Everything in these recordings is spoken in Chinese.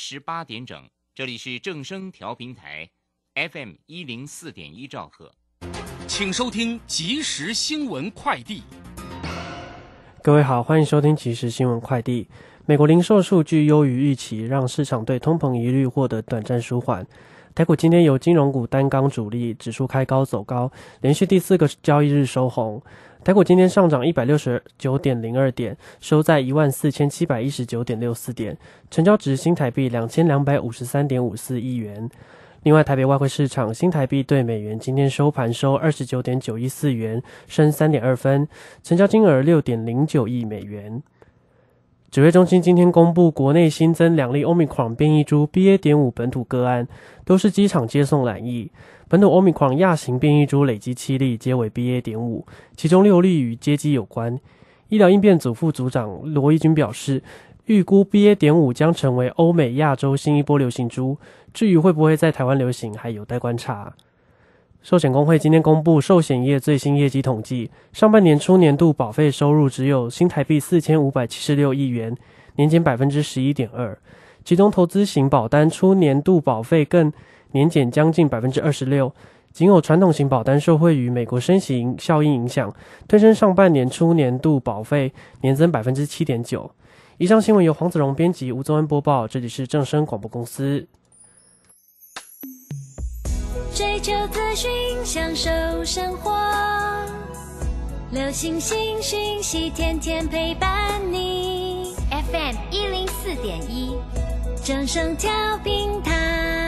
十八点整，这里是正声调频台，FM 一零四点一兆赫，请收听即时新闻快递。各位好，欢迎收听即时新闻快递。美国零售数据优于预期，让市场对通膨疑虑获得短暂舒缓。台股今天由金融股担纲主力，指数开高走高，连续第四个交易日收红。台股今天上涨一百六十九点零二点，收在一万四千七百一十九点六四点，成交值新台币两千两百五十三点五四亿元。另外，台北外汇市场新台币对美元今天收盘收二十九点九一四元，升三点二分，成交金额六点零九亿美元。指挥中心今天公布，国内新增两例 Omicron 变异株 BA. 点五本土个案，都是机场接送染疫。本土欧米狂亚型变异株累积七例，皆为 BA. 点五，其中六例与接机有关。医疗应变组副组长罗义军表示，预估 BA. 点五将成为欧美亚洲新一波流行株，至于会不会在台湾流行，还有待观察。寿险工会今天公布寿险业最新业绩统计，上半年初年度保费收入只有新台币四千五百七十六亿元，年减百分之十一点二。其中投资型保单初年度保费更年减将近百分之二十六，仅有传统型保单受惠于美国升息效应影响，推升上半年初年度保费年增百分之七点九。以上新闻由黄子荣编辑，吴宗恩播报，这里是正声广播公司。追求资讯，享受生活。流星星讯息，天天陪伴你。FM 一零四点一，正声调平台。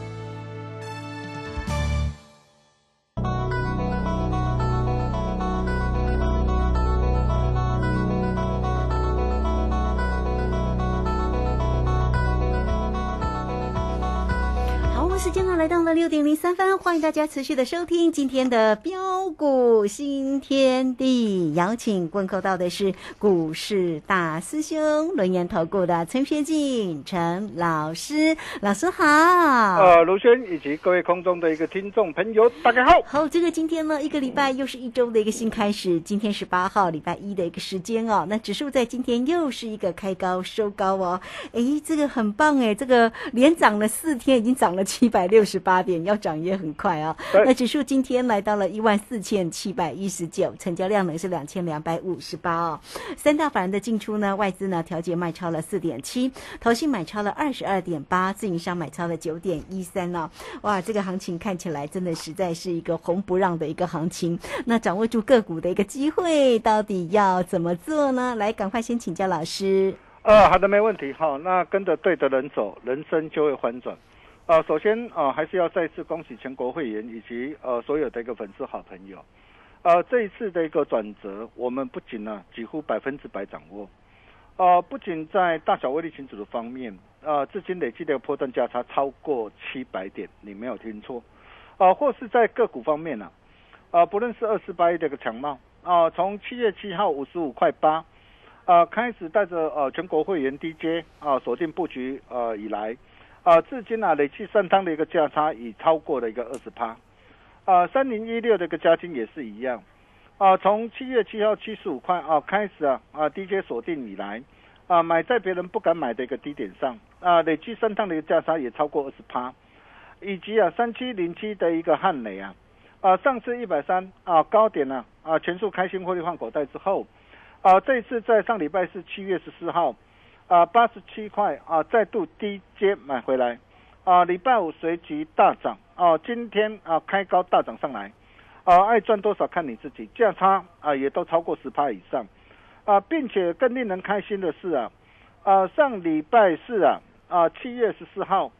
来到了六点零三分，欢迎大家持续的收听今天的标股新天地。邀请问候到的是股市大师兄轮研投顾的陈学进陈老师，老师好。呃，卢轩以及各位空中的一个听众朋友，大家好。好，这个今天呢，一个礼拜又是一周的一个新开始。今天是八号，礼拜一的一个时间哦。那指数在今天又是一个开高收高哦。哎，这个很棒哎，这个连涨了四天，已经涨了七百六十。十八点要涨也很快啊！那指数今天来到了一万四千七百一十九，成交量呢是两千两百五十八哦。三大法人的进出呢，外资呢调节卖超了四点七，投信买超了二十二点八，自营商买超了九点一三哦。哇，这个行情看起来真的实在是一个红不让的一个行情。那掌握住个股的一个机会，到底要怎么做呢？来，赶快先请教老师。呃，好的，没问题。好，那跟着对的人走，人生就会反转。呃，首先啊，还是要再次恭喜全国会员以及呃所有的一个粉丝好朋友。呃，这一次的一个转折，我们不仅呢几乎百分之百掌握，呃，不仅在大小威力群组的方面，呃，至今累计的破断价差超过七百点，你没有听错，啊，或是在个股方面呢，啊，不论是二四八一的一个强貌，啊，从七月七号五十五块八，啊，开始带着呃全国会员 DJ 啊锁定布局呃以来。啊，至今啊，累计上汤的一个价差已超过了一个二十趴，啊，三零一六的一个加金也是一样，啊，从七月七号七十五块啊开始啊啊 DJ 锁定以来，啊买在别人不敢买的一个低点上，啊累计上汤的一个价差也超过二十趴，以及啊三七零七的一个汉雷啊，啊上次一百三啊高点呢啊全数开心获利换口袋之后，啊，这次在上礼拜是七月十四号，啊，八十七块啊，再度低阶买回来，啊，礼拜五随即大涨，哦，今天啊开高大涨上来，啊，爱赚多少看你自己，价差啊也都超过十趴以上，啊，并且更令人开心的是啊，啊，上礼拜四啊，啊，七月十四号。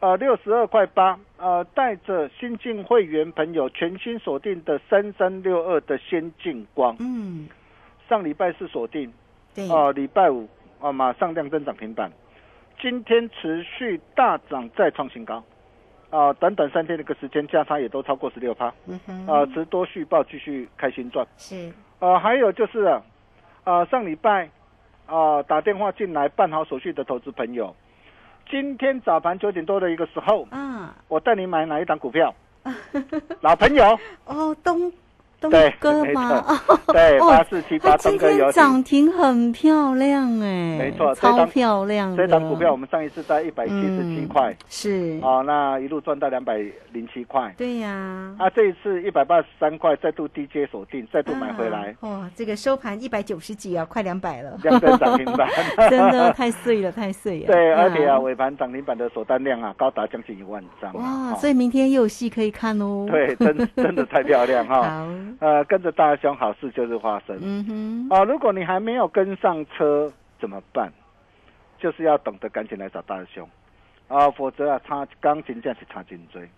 呃，六十二块八，呃，带着新进会员朋友全新锁定的三三六二的先进光，嗯，上礼拜四锁定，对，哦、礼拜五啊、马上量增涨停板，今天持续大涨再创新高，啊、短短三天的一个时间价差也都超过十六趴，嗯哼，啊，持多续报继续开心赚，是，呃，还有就是啊，啊，上礼拜啊打电话进来办好手续的投资朋友，今天早盘九点多的一个时候，嗯，我带你买哪一档股票？老朋友，哦，东东对哥没吗？错 对哦八四七八东哥涨停很漂亮哎，没错超漂亮的。这张股票我们上一次在一百七十七嗯块，是，啊，那一路赚到两百零七块。对呀，啊，这一次一百八十三块再度低阶锁定，再度买回来啊，哦，这个收盘一百九十几啊，快两百了，亮灯涨停板，真的太碎了，太碎了。对，而且啊，嗯尾盘涨停板的锁单量啊，高达将近一万张啊。哇，哦所以明天又有戏可以看哦。对，真真的太漂亮哈。好，呃，跟着大兄，好事就是发生。嗯哼，啊，如果你还没有跟上车怎么办？就是要懂得赶紧来找大兄啊，否则啊，差钢琴这样是差颈椎。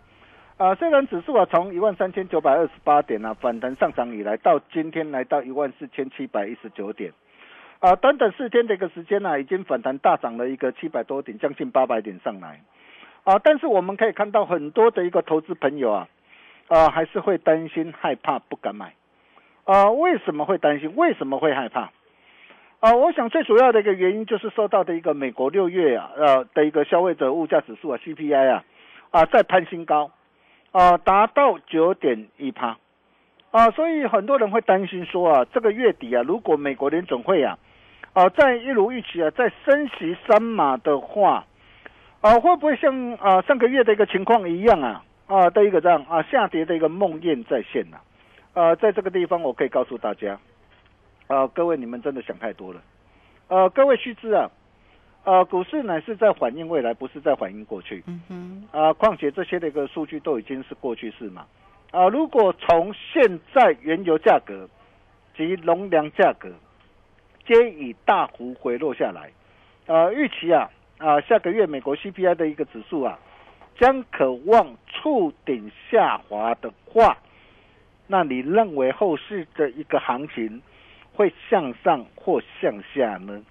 啊，虽然指数啊从一万三千九百二十八点啊反弹上涨以来，到今天来到一万四千七百一十九点，啊，短短四天的一个时间呢、已经反弹大涨了一个七百多点，将近八百点上来。啊，但是我们可以看到很多的一个投资朋友啊，啊，还是会担心、害怕、不敢买。啊，为什么会担心？为什么会害怕？啊，我想最主要的一个原因就是受到的一个美国六月啊，呃的一个消费者物价指数啊 CPI 啊，啊在攀新高，啊达到九点一趴，啊，所以很多人会担心说啊，这个月底啊，如果美国联总会啊，啊在一如预期啊，在升息三码的话，啊会不会像啊上个月的一个情况一样啊，啊的一个这样啊下跌的一个梦魇再现呐、啊？呃，在这个地方我可以告诉大家。呃，各位你们真的想太多了。呃，各位须知啊，呃，股市乃是在反映未来，不是在反映过去。嗯哼，啊、况且这些的一个数据都已经是过去式嘛。啊、如果从现在原油价格及农粮价格皆已大幅回落下来，呃，预期啊啊、下个月美国 CPI 的一个指数啊，将渴望触顶下滑的话，那你认为后市的一个行情会向上或向下呢？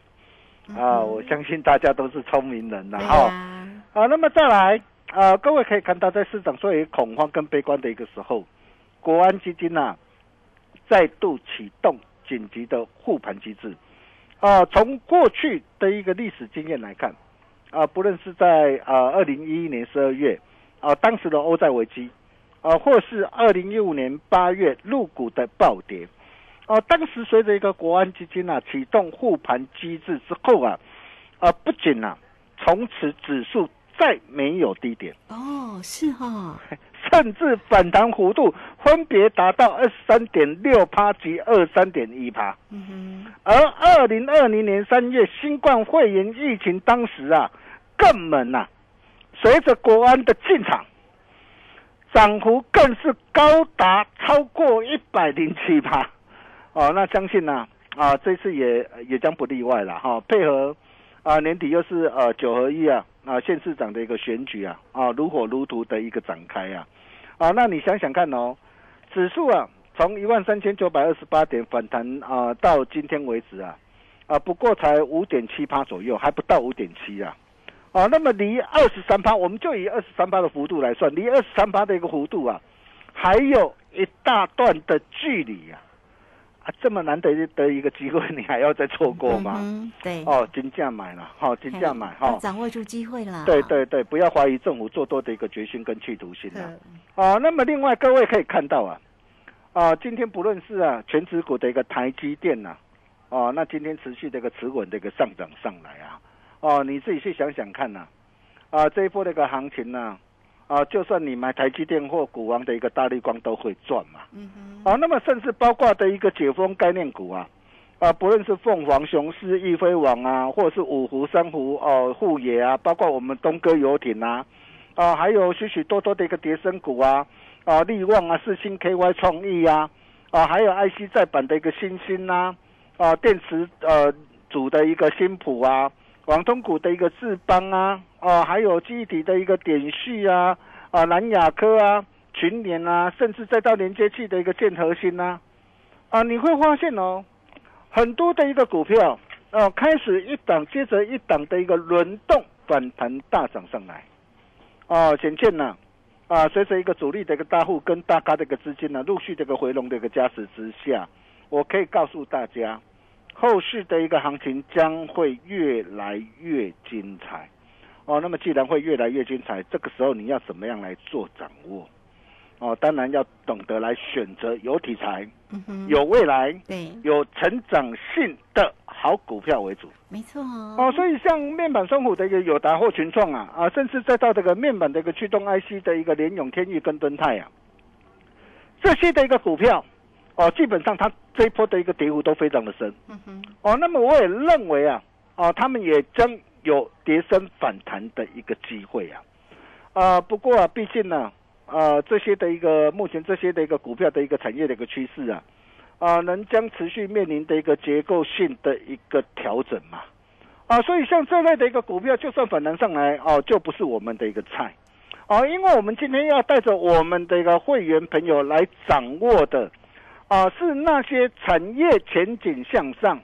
啊，我相信大家都是聪明人了对哈。呀，啊，那么再来，啊，各位可以看到，在市场最为恐慌跟悲观的一个时候，国安基金呐、再度启动紧急的护盘机制。啊，从过去的一个历史经验来看，啊，不论是在啊二零一一年十二月，啊当时的欧债危机，啊，或是二零一五年八月入股的暴跌，啊，当时随着一个国安基金啊启动护盘机制之后啊，啊不仅啊从此指数再没有低点，哦，是哈，甚至反弹幅度分别达到二十三点六趴及二三点一趴。嗯哼，而二零二零年三月新冠肺炎疫情当时啊，更猛呐、随着国安的进场，涨幅更是高达超过一百零七趴。哦，那相信呢、啊，这次也也将不例外了哈、配合啊年底又是呃九合一啊啊县市长的一个选举啊啊如火如荼的一个展开啊啊，那你想想看哦，指数啊从一万三千九百二十八点反弹啊到今天为止啊啊不过才五点七趴左右，还不到五点七啊。啊，那么离二十三趴，我们就以二十三趴的幅度来算，离二十三趴的一个幅度啊，还有一大段的距离啊！啊，这么难得的一个机会，你还要再错过吗？嗯哼对，哦，金价买了，好、金价买哈、哦掌握住机会了。对对对，不要怀疑政府做多的一个决心跟企图心啊！嗯，啊，那么另外各位可以看到啊，啊，今天不论是啊全指股的一个台积电呐、啊，那今天持续的一个持稳的一个上涨上来啊，哦、你自己去想想看呐、啊，这一波的一个行情呢、啊，就算你买台积电或股王的一个大力光都会赚嘛，嗯哼，啊，那么甚至包括的一个解封概念股啊，啊，不论是凤凰、雄狮、易飞网啊，或者是五湖、三湖哦、护野啊，包括我们东哥游艇啊，啊，还有许许多多的一个叠升股啊，啊，力旺啊，四星 KY 创意啊，啊，还有 IC 再版的一个新星呐，啊，电池呃组的一个新普啊，网通股的一个智邦啊，啊，还有记忆体的一个点序啊，啊，南亚科啊，群联啊，甚至再到连接器的一个建核心呐，啊，你会发现哦。很多的一个股票，哦，开始一档接着一档的一个轮动反弹大涨上来，哦，显见呢，啊，随着一个主力的一个大户跟大咖的一个资金呢，陆续这个回笼的一个加持之下，我可以告诉大家，后续的一个行情将会越来越精彩，哦，那么既然会越来越精彩，这个时候你要怎么样来做掌握？哦，当然要懂得来选择有题材、有未来、对，有成长性的好股票为主。没错哦，所以像面板双虎的一个友达或群创啊，啊，甚至再到这个面板的一个驱动 IC 的一个联永、天域跟敦泰啊，这些的一个股票，哦，基本上它这一波的一个跌幅都非常的深。嗯哼，哦，那么我也认为啊，哦，他们也将有跌升反弹的一个机会啊。啊，不过啊，毕竟呢。啊，这些的一个目前这些的一个股票的一个产业的一个趋势啊，啊，能将持续面临的一个结构性的一个调整嘛，啊，所以像这类的一个股票，就算反弹上来哦，就不是我们的一个菜，啊，因为我们今天要带着我们的一个会员朋友来掌握的，啊，是那些产业前景向上，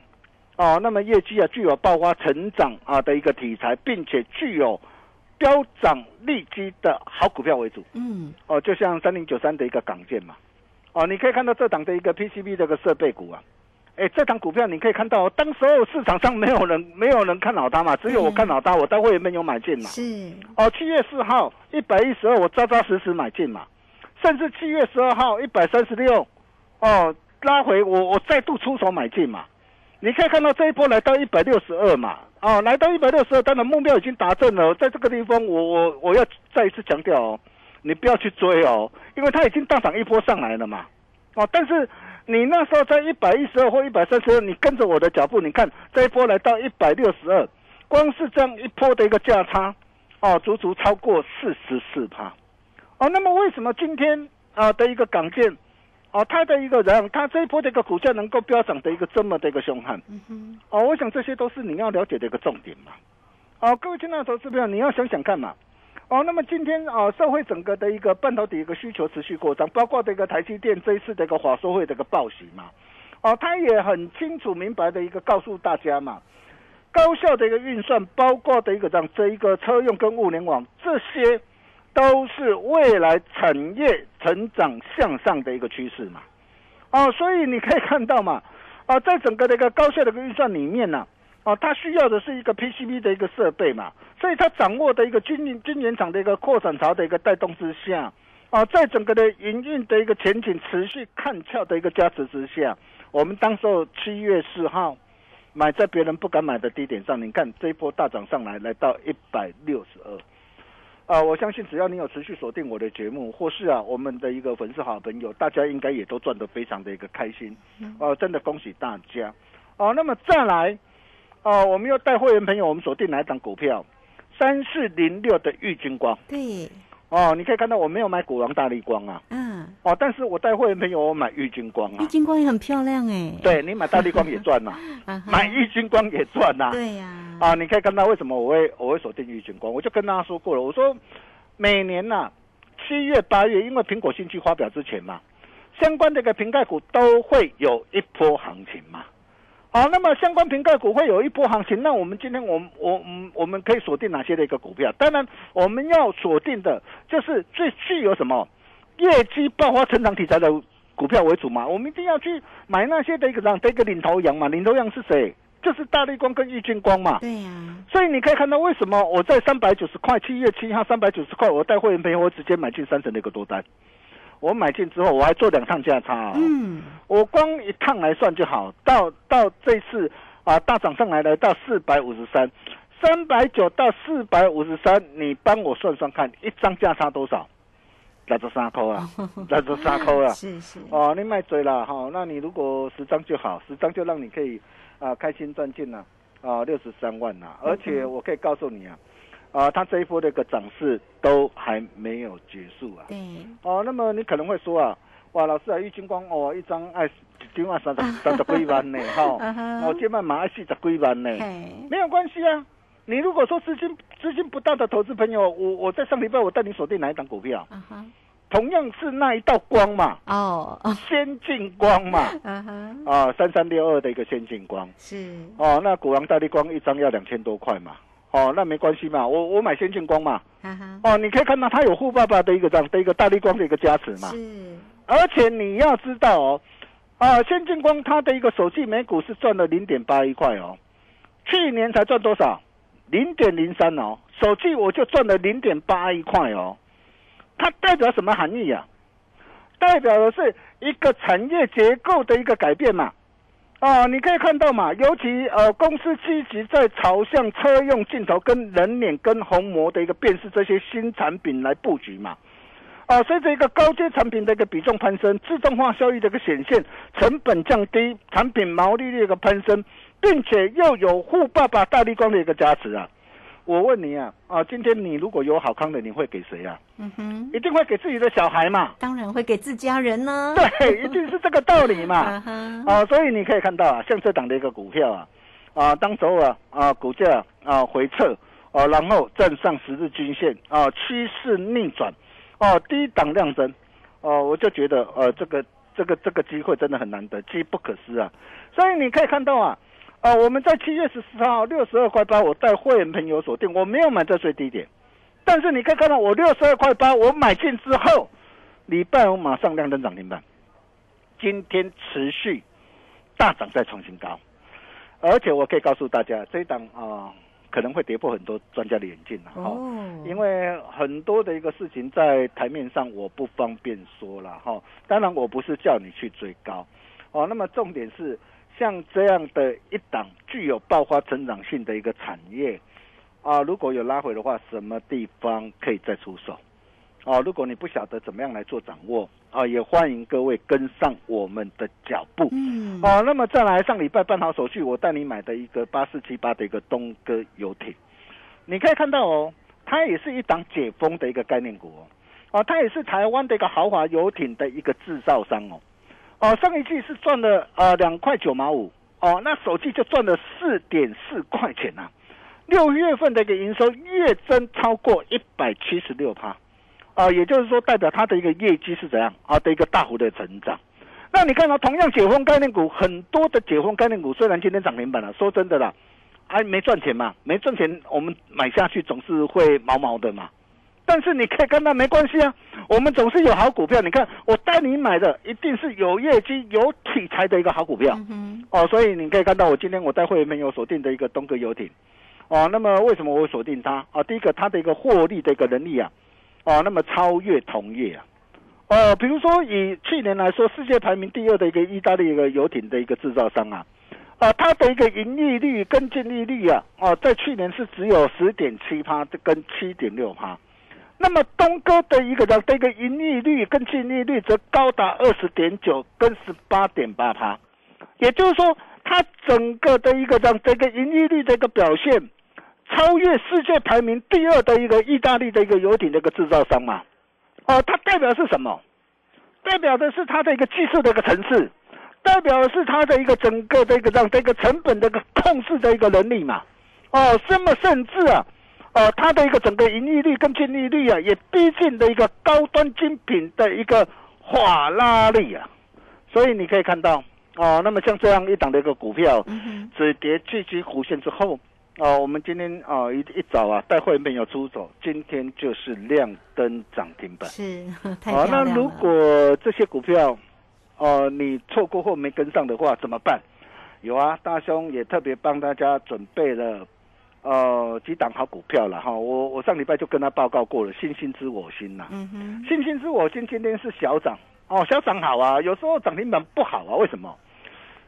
啊，那么业绩啊具有爆发成长啊的一个题材，并且具有。飙涨利基的好股票为主，嗯，哦，就像三零九三的一个港建嘛，哦，你可以看到这档的一个 PCB 这个设备股啊，哎，这档股票你可以看到，当时候市场上没有人没有人看好它嘛，只有我看好它，我待会也没有买进嘛，是，哦，七月四号一百一十二，我扎扎实实买进嘛，甚至七月十二号一百三十六，哦，拉回我我再度出手买进嘛。你可以看到这一波来到一百六十二嘛，哦，来到一百六十二，当然目标已经达成了。在这个地方，我我我要再一次强调哦，你不要去追哦，因为它已经大涨一波上来了嘛，哦，但是你那时候在一百一十二或一百三十二，你跟着我的脚步，你看这一波来到一百六十二，光是这样一波的一个价差，哦，足足超过四十四趴，哦，那么为什么今天啊的一个港建？哦，他的一个人，他这一波的一个股价能够飙涨的一个这么的一个凶悍，哦，我想这些都是你要了解的一个重点嘛。哦，各位亲爱的投资友，你要想想看嘛。哦，那么今天啊，社会整个的一个半导体一个需求持续扩张，包括这个台积电这一次的一个华硕会的一个报喜嘛。哦，他也很清楚明白的一个告诉大家嘛，高效的一个运算，包括的一个这样这一个车用跟物联网这些。都是未来产业成长向上的一个趋势嘛，哦，所以你可以看到嘛，啊，在整个的一个高效的一个运算里面呢，啊，它需要的是一个 PCB 的一个设备嘛，所以它掌握的一个晶晶圆厂的一个扩展潮的一个带动之下，啊，在整个的营运的一个前景持续看俏的一个加持之下，我们当时候七月四号买在别人不敢买的低点上，你看这一波大涨上来，来到一百六十二。啊，我相信只要你有持续锁定我的节目，或是啊我们的一个粉丝好朋友，大家应该也都赚得非常的一个开心。呃，真的恭喜大家。哦，那么再来，哦，我们又带会员朋友，我们锁定哪一档股票？三四零六的玉金光。对。哦，你可以看到我没有买股王大力光啊。嗯。哦，但是我带会员朋友我买玉金光啊。玉金光也很漂亮哎。对你买大力光也赚 呐，买玉金光也赚呐。对呀。啊，你可以看到为什么我会我会锁定玉金光，我就跟大家说过了，我说每年呐七月八月，因为苹果新机发表之前嘛，相关的一个瓶盖股都会有一波行情嘛。好，那么相关瓶盖股会有一波行情，那我们今天我我嗯我们可以锁定哪些的一个股票？当然我们要锁定的就是最具有什么业绩爆发成长题材的股票为主嘛。我们一定要去买那些的一个让的一个领头羊嘛。领头羊是谁？就是大力光跟玉金光嘛。对呀。所以你可以看到为什么我在三百九十块，七月七号三百九十块，我带会员朋友我直接买进三成的一个多单。我买进之后，我还做两趟价差。嗯，我光一趟来算就好，到到这次啊大涨上来了，到四百五十三，三百九到四百五十三，你帮我算算看，一张价差多少？那就三块啊，那就三块啊。是是哦，你卖追了哈，那你如果十张就好，十张就让你可以啊、开心赚进了啊六十三万呐、而且我可以告诉你啊，啊，它这一波的一个涨势都还没有结束啊。对，哦，那么你可能会说啊，哇，老师啊，玉金光哦，一张爱一张爱三十三十几万呢，哈、嗯哼哦，这卖马爱四十几万呢，嘿，没有关系啊。你如果说资金资金不大的投资朋友，我我在上礼拜我带你锁定哪一档股票，啊哈，同样是那一道光嘛，哦，哦。先进光嘛，啊哈，啊，三三六二的一个先进光，是，哦，那股王大力光一张要两千多块嘛，哦，那没关系嘛，我我买先进光嘛，哦，你可以看到它有富爸爸的一个这样的一个大力光的一个加持嘛，是，而且你要知道哦，啊，先进光它的一个首季每股是赚了零点八一块哦，去年才赚多少？零点零三哦，首季我就赚了零点八一块哦，它代表什么含义啊？代表的是一个产业结构的一个改变嘛。啊，你可以看到嘛，尤其呃，公司积极在朝向车用镜头、跟人脸、跟虹膜的一个辨识这些新产品来布局嘛。啊，随着一个高阶产品的一个比重攀升，自动化效益的一个显现，成本降低，产品毛利率的一个攀升，并且又有富爸爸大力光的一个加持啊。我问你啊，啊，今天你如果有好康的，你会给谁啊？嗯哼，一定会给自己的小孩嘛。当然会给自家人呢，对，一定是这个道理嘛。啊所以你可以看到啊，像这档的一个股票啊，啊，当时候啊啊股价啊回撤，啊，然后站上十日均线啊，趋势逆转，哦、低档量增，哦、我就觉得呃这个这个这个机会真的很难得，机不可失啊。所以你可以看到啊，啊我们在七月十四号六十二块八，我带会员朋友锁定，我没有买在最低点，但是你可以看到我六十二块八，我买进之后，礼拜五马上亮灯涨停板。今天持续大涨再创新高，而且我可以告诉大家，这一档啊、可能会跌破很多专家的眼镜了哈、哦，因为很多的一个事情在台面上我不方便说了哈。当然我不是叫你去追高哦，那么重点是像这样的一档具有爆发成长性的一个产业啊，如果有拉回的话，什么地方可以再出手？哦，如果你不晓得怎么样来做掌握啊，也欢迎各位跟上我们的脚步。嗯，哦，那么再来上礼拜办好手续，我带你买的一个八四七八的一个东哥游艇，你可以看到哦，它也是一档解封的一个概念股哦，哦，它也是台湾的一个豪华游艇的一个制造商哦，哦，上一季是赚了呃两块九毛五哦，那首季就赚了四点四块钱呐、六月份的一个营收月增超过一百七十六趴，啊，也就是说代表它的一个业绩是怎样啊的一个大幅的成长。那你看到、同样解封概念股，很多的解封概念股虽然今天涨停板了，说真的啦，还没赚钱嘛，没赚钱，我们买下去总是会毛毛的嘛。但是你可以跟他没关系啊，我们总是有好股票。你看我带你买的一定是有业绩、有题材的一个好股票。嗯哼，哦，所以你可以看到我今天我带会员朋友锁定的一个东哥游艇，哦，那么为什么我会锁定它？啊，第一个它的一个获利的一个能力啊，哦，那么超越同业啊，呃，比如说以去年来说，世界排名第二的一个意大利一个游艇的一个制造商啊，啊，它的一个盈利率跟净利率啊，哦，在去年是只有十点七趴跟七点六趴。那么东哥的一个的这个盈利率跟净利率则高达二十点九跟十八点八趴，也就是说，它整个的一个这样这个盈利率的一个表现，超越世界排名第二的一个意大利的一个游艇的一个制造商嘛。哦，它代表是什么？代表的是它的一个技术的一个层次，代表的是它的一个整个的一个这样的一个成本的一个控制的一个能力嘛。哦，那么甚至啊，呃，它的一个整个盈利率跟净利率啊，也逼近的一个高端精品的一个法拉利啊。所以你可以看到，哦，那么像这样一档的一个股票，止跌聚集弧线之后，哦，我们今天啊、一一早啊带会没有出手，今天就是亮灯涨停板。是 太好、那如果这些股票，哦、你错过或没跟上的话，怎么办？有啊，大兄也特别帮大家准备了，呃，几档好股票了哈。我我上礼拜就跟他报告过了，信心知我心呐、嗯哼，信心知我心今天是小涨哦，小涨好啊，有时候涨停板不好啊，为什么？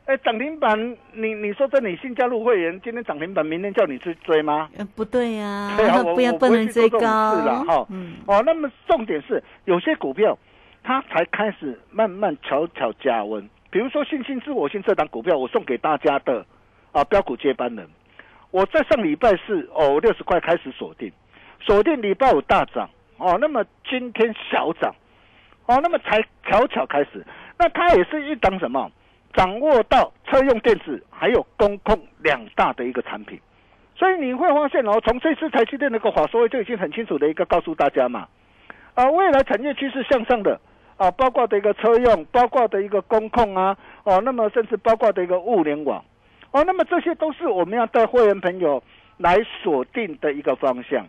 哎，涨停板，你你说这你新加入会员，今天涨停板，明天叫你去追吗？呃，不对呀、对啊，我不要我不能追高事了哈。嗯，哦，那么重点是有些股票它才开始慢慢悄悄加温，比如说信心之我心这档股票，我送给大家的啊标股接班人，我在上礼拜四哦六十块开始锁定，锁定礼拜五大涨哦，那么今天小涨哦，那么才巧巧开始，那它也是一档什么？掌握到车用电子还有工控两大的一个产品，所以你会发现哦，从这次台积电那个法说就已经很清楚的一个告诉大家嘛，啊，未来产业趋势向上的啊，包括的一个车用，包括的一个工控啊，哦，那么甚至包括的一个物联网，哦，那么这些都是我们要带会员朋友来锁定的一个方向，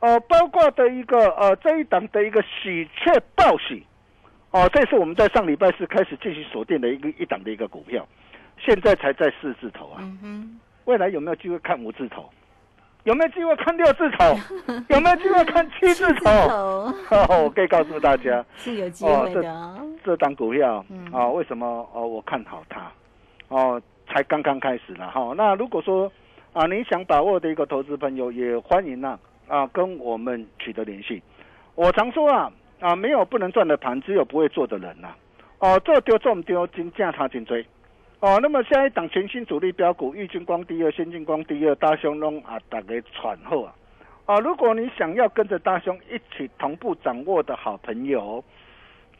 哦，包括的一个呃这一档的一个喜鹊报喜。哦，这是我们在上礼拜四开始进行锁定的一个一档的一个股票，现在才在四字头啊，嗯，未来有没有机会看五字头？有没有机会看六字头？有没有机会看七字头？我可以告诉大家，是有机会的哦。这档股票嗯啊，为什么哦我看好它？哦，才刚刚开始了哈。那如果说啊你想把握的一个投资朋友，也欢迎呐啊跟我们取得联系。我常说啊啊没有不能赚的盘，只有不会做的人呐、哦，做丢做唔丢，金价差紧追。哦，那么下一档全新主力标股，玉金光第二，先进光第二，大雄龙啊，大家喘后啊。啊，如果你想要跟着大雄一起同步掌握的好朋友，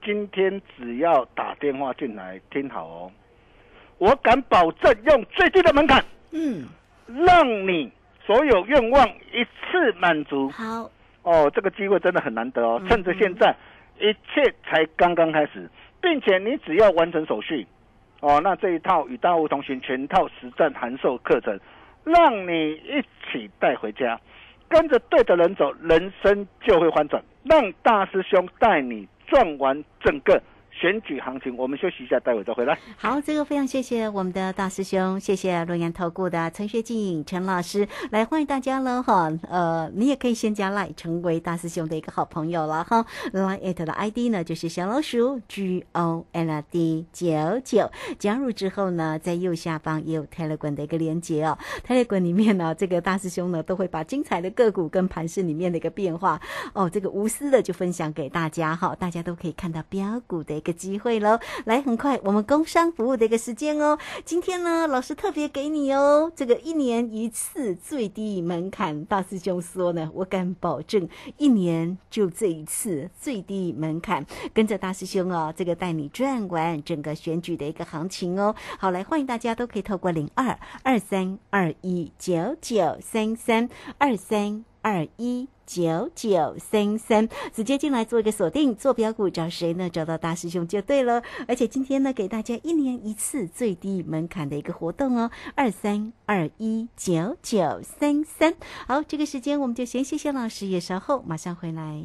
今天只要打电话进来，听好哦，我敢保证用最低的门槛，嗯，让你所有愿望一次满足。好，哦，这个机会真的很难得哦，嗯趁着现在一切才刚刚开始，并且你只要完成手续，哦，那这一套与大物同行全套实战函授课程，让你一起带回家，跟着对的人走，人生就会翻转。让大师兄带你赚完整个选举行情。我们休息一下，待会再回来。好，这个非常谢谢我们的大师兄，谢谢洛阳投顾的陈学静陈老师，来欢迎大家了哈。呃，你也可以先加 line，成为大师兄的一个好朋友了哈。Line 的 ID 呢就是小老鼠 G O L D 九九，加入之后呢，在右下方也有 Telegram 的一个连接哦。Telegram 里面呢，这个大师兄呢都会把精彩的个股跟盘势里面的一个变化哦，这个无私的就分享给大家哈，大家都可以看到标股的个机会喽。来，很快我们工商服务的一个时间哦。今天呢，老师特别给你哦，这个一年一次最低门槛，大师兄说呢，我敢保证一年就这一次最低门槛，跟着大师兄哦，这个带你转完整个选举的一个行情哦。好，来欢迎大家都可以透过零二二三二一九九三三二三二一。九九三三，直接进来做一个锁定，做标股找谁呢？找到大师兄就对了。而且今天呢，给大家一年一次最低门槛的一个活动哦，二三二一九九三三。好，这个时间我们就先谢谢老师，也稍后马上回来。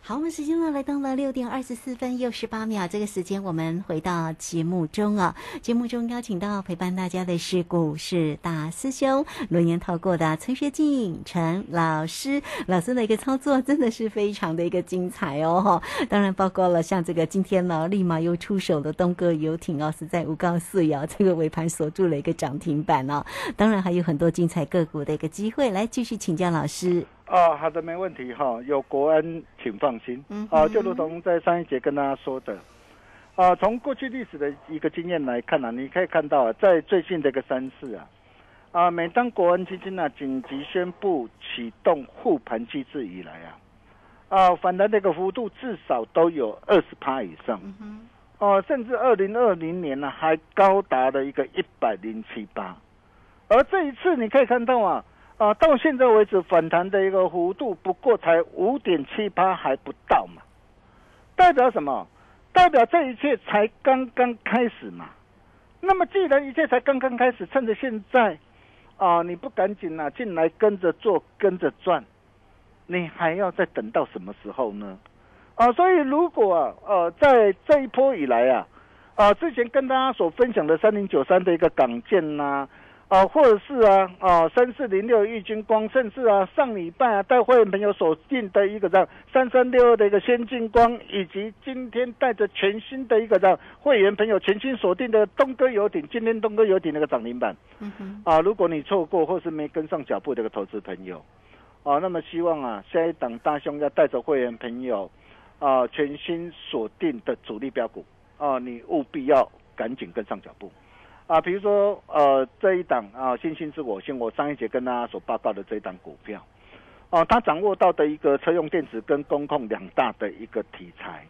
好，我们时间呢来到了六点二十四分又十八秒，这个时间我们回到节目中啊。节目中邀请到陪伴大家的是股市大师兄轮研投过的陈学进陈老师，老师的一个操作真的是非常的一个精彩哦哈。当然包括了像这个今天呢立马又出手的东哥游艇哦，是在五告四爻这个尾盘锁住了一个涨停板哦。当然还有很多精彩个股的一个机会，来继续请教老师。哦，好的，没问题哈。有国安，请放心。嗯啊，就如同在上一节跟大家说的，啊，从过去历史的一个经验来看啊，你可以看到啊，在最近的一个三次啊，啊，每当国安基金呢、紧急宣布启动护盘机制以来啊，啊，反弹的一个幅度至少都有二十趴以上。哦，甚至二零二零年呢、还高达了一个一百零七八，而这一次你可以看到啊，啊，到现在为止反弹的一个幅度不过才五点七八还不到嘛，代表什么？代表这一切才刚刚开始嘛。那么既然一切才刚刚开始，趁着现在啊，你不赶紧啊进来跟着做跟着赚，你还要再等到什么时候呢？啊，所以如果啊，呃，在这一波以来啊，啊，之前跟大家所分享的三零九三的一个港建呐、啊，或者是啊，啊，三四零六玉金光，甚至啊，上礼拜啊，带会员朋友锁定的一个这样三三六二的一个先进光，以及今天带着全新的一个这样会员朋友全新锁定的东哥游艇，今天东哥游艇那个涨停板，嗯哼，啊，如果你错过或是没跟上脚步的一个投资朋友，啊，那么希望啊，下一档大兄要带着会员朋友，啊，全新锁定的主力标股，啊，你务必要赶紧跟上脚步，啊，比如说呃这一档啊，星星之火星，我上一节跟大家所报告的这一档股票，啊，它掌握到的一个车用电子跟工控两大的一个题材。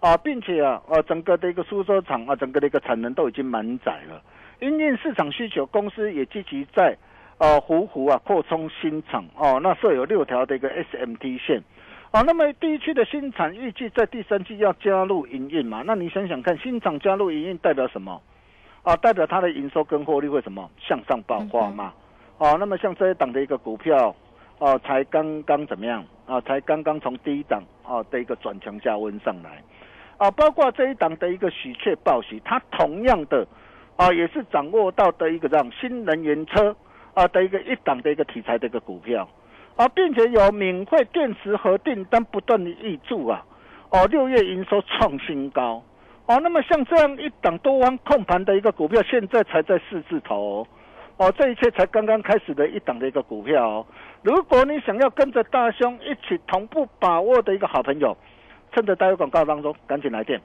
啊，并且啊，呃，整个的一个苏州厂啊，整个的一个产能都已经满载了。因应市场需求，公司也积极在呃湖湖啊扩充新厂哦，那设有六条的一个 SMT 线。啊，那么第一区的新厂预计在第三季要加入营运嘛？那你想想看，新厂加入营运代表什么？啊，代表它的营收跟获利会什么向上爆发嘛？哦，那么像这一档的一个股票，哦，才刚刚怎么样啊？才刚刚从低档啊的一个转强加温上来。啊，包括这一档的一个喜鹊报喜，它同样的啊，也是掌握到的一个让新能源车啊的一个一档的一个题材的一个股票啊，并且有敏慧电池和订单不断的挹注啊，哦，六月营收创新高哦，那么像这样一档多方控盘的一个股票，现在才在四字头哦，哦，这一切才刚刚开始的一档的一个股票哦，如果你想要跟着大兄一起同步把握的一个好朋友。趁着大有广告当中，赶紧来电，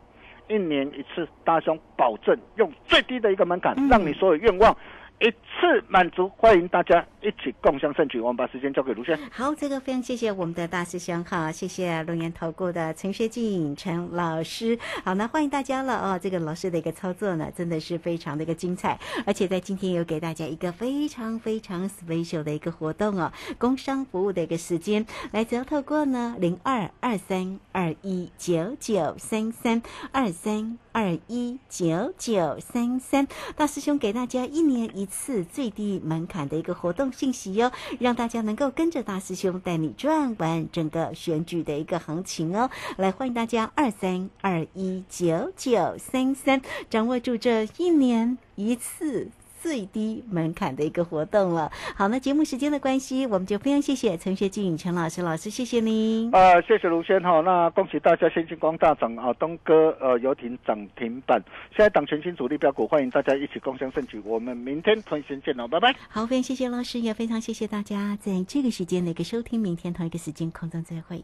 一年一次，大兄保证用最低的一个门槛，让你所有愿望一次满足。欢迎大家一起共享盛举。我们把时间交给卢轩。好，这个非常谢谢我们的大师兄哈，谢谢龙岩投顾的陈学进陈老师。好，那欢迎大家了哦。这个老师的一个操作呢，真的是非常的一个精彩，而且在今天有给大家一个非常非常 special 的一个活动哦，工商服务的一个时间，来只要透过呢零二二三二一九九三三二三二一九九三三，大师兄给大家一年一次最低门槛的一个活动信息哟、让大家能够跟着大师兄带你转完整个选举的一个行情哦。来，欢迎大家二三二一九九三三，掌握住这一年一次。最低门槛的一个活动了。好，那节目时间的关系，我们就非常谢谢陈学静陈老师老师，谢谢您。啊，谢谢卢先哈，那恭喜大家先进光大涨啊，东哥呃游艇涨停板，现在档全新主力标股，欢迎大家一起共襄盛举。我们明天同一时间见喽，拜拜。好，非常谢谢老师，也非常谢谢大家在这个时间的一个收听，明天同一个时间空中再会。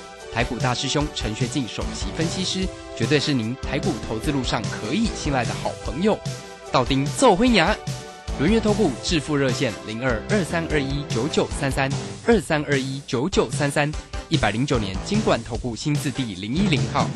台股大师兄陈学进首席分析师，绝对是您台股投资路上可以信赖的好朋友。道丁奏灰牙，轮月投顾致富热线零二二三二一九九三三二三二一九九三三，一百零九年金管投顾新字第零一零号。